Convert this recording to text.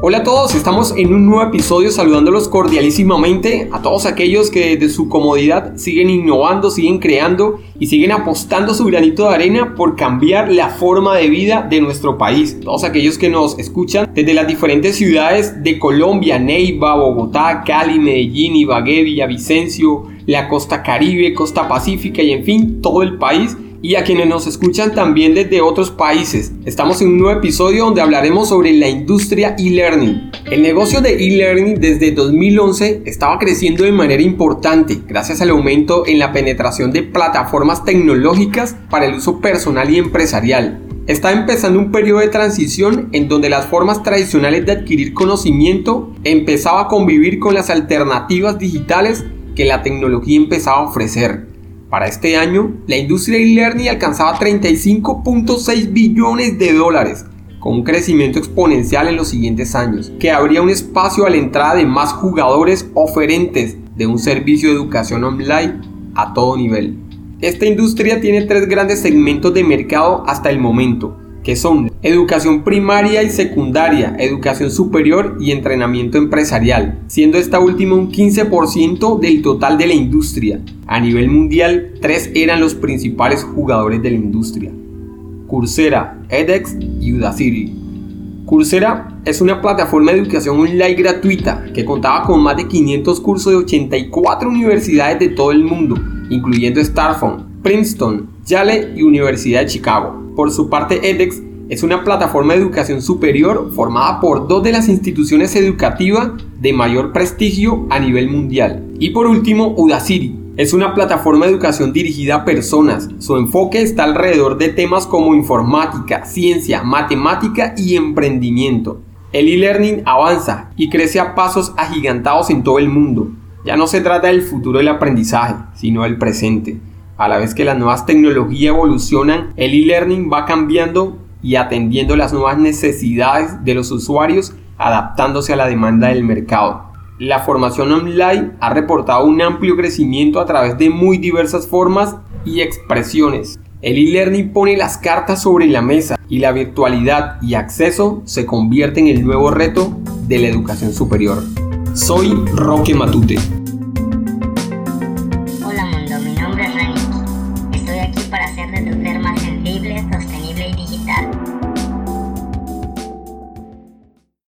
Hola a todos, estamos en un nuevo episodio saludándolos cordialísimamente a todos aquellos que desde su comodidad siguen innovando, siguen creando y siguen apostando su granito de arena por cambiar la forma de vida de nuestro país. Todos aquellos que nos escuchan desde las diferentes ciudades de Colombia, Neiva, Bogotá, Cali, Medellín, Ibagué, Villavicencio, la costa caribe, costa pacífica y en fin todo el país y a quienes nos escuchan también desde otros países. Estamos en un nuevo episodio donde hablaremos sobre la industria e-learning. El negocio de e-learning desde 2011 estaba creciendo de manera importante gracias al aumento en la penetración de plataformas tecnológicas para el uso personal y empresarial. Está empezando un periodo de transición en donde las formas tradicionales de adquirir conocimiento empezaba a convivir con las alternativas digitales que la tecnología empezaba a ofrecer. Para este año, la industria e-learning alcanzaba 35.6 billones de dólares, con un crecimiento exponencial en los siguientes años, que habría un espacio a la entrada de más jugadores oferentes de un servicio de educación online a todo nivel. Esta industria tiene tres grandes segmentos de mercado hasta el momento, que son educación primaria y secundaria, educación superior y entrenamiento empresarial, siendo esta última un 15% del total de la industria. A nivel mundial, tres eran los principales jugadores de la industria. Coursera, edX y Udacity. Coursera es una plataforma de educación online gratuita que contaba con más de 500 cursos de 84 universidades de todo el mundo, incluyendo Starphone, Princeton, Yale y Universidad de Chicago. Por su parte, edX es una plataforma de educación superior formada por dos de las instituciones educativas de mayor prestigio a nivel mundial. Y por último, Udacity. Es una plataforma de educación dirigida a personas. Su enfoque está alrededor de temas como informática, ciencia, matemática y emprendimiento. El e-learning avanza y crece a pasos agigantados en todo el mundo. Ya no se trata del futuro del aprendizaje, sino del presente. A la vez que las nuevas tecnologías evolucionan, el e-learning va cambiando y atendiendo las nuevas necesidades de los usuarios, adaptándose a la demanda del mercado. La formación online ha reportado un amplio crecimiento a través de muy diversas formas y expresiones. El e-learning pone las cartas sobre la mesa y la virtualidad y acceso se convierte en el nuevo reto de la educación superior. Soy Roque Matute.